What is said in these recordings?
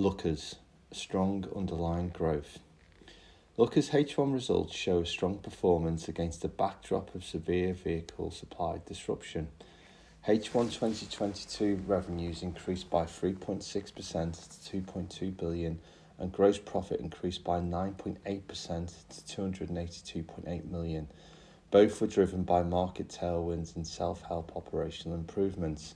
Lookers, strong underlying growth. Lookers H1 results show a strong performance against a backdrop of severe vehicle supply disruption. H1 2022 revenues increased by 3.6% to 2.2 billion and gross profit increased by 9.8% to 282.8 million. Both were driven by market tailwinds and self-help operational improvements.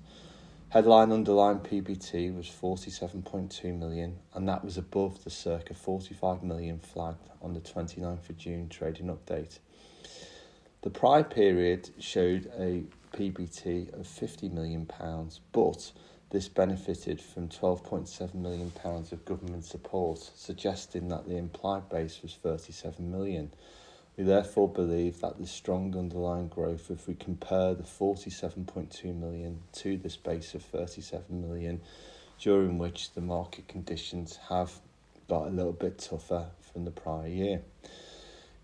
Headline underlying PBT was 47.2 million and that was above the circa 45 million flagged on the 29th of June trading update. The prior period showed a PBT of 50 million pounds, but this benefited from 12.7 million pounds of government support, suggesting that the implied base was 37 million. We therefore believe that the strong underlying growth, if we compare the 47.2 million to this base of 37 million, during which the market conditions have got a little bit tougher from the prior year.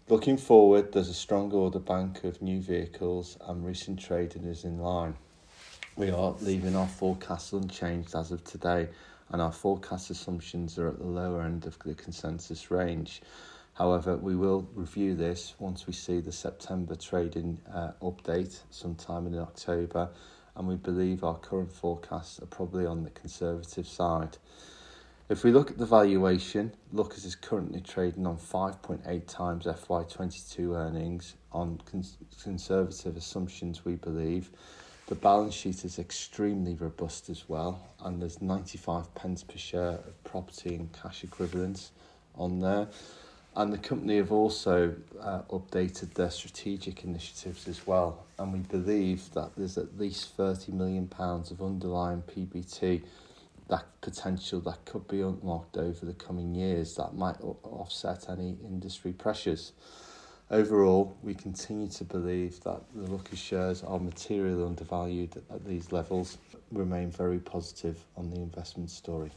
Looking forward, there's a strong order bank of new vehicles and recent trading is in line. We are leaving our forecast unchanged as of today, and our forecast assumptions are at the lower end of the consensus range. However, we will review this once we see the September trading uh, update sometime in October, and we believe our current forecasts are probably on the conservative side. If we look at the valuation, Lookers is currently trading on 5.8 times FY22 earnings on cons- conservative assumptions, we believe. The balance sheet is extremely robust as well, and there's 95 pence per share of property and cash equivalents on there. And the company have also uh, updated their strategic initiatives as well. And we believe that there's at least £30 million of underlying PBT that potential that could be unlocked over the coming years that might offset any industry pressures. Overall, we continue to believe that the Lookers shares are materially undervalued at these levels, remain very positive on the investment story.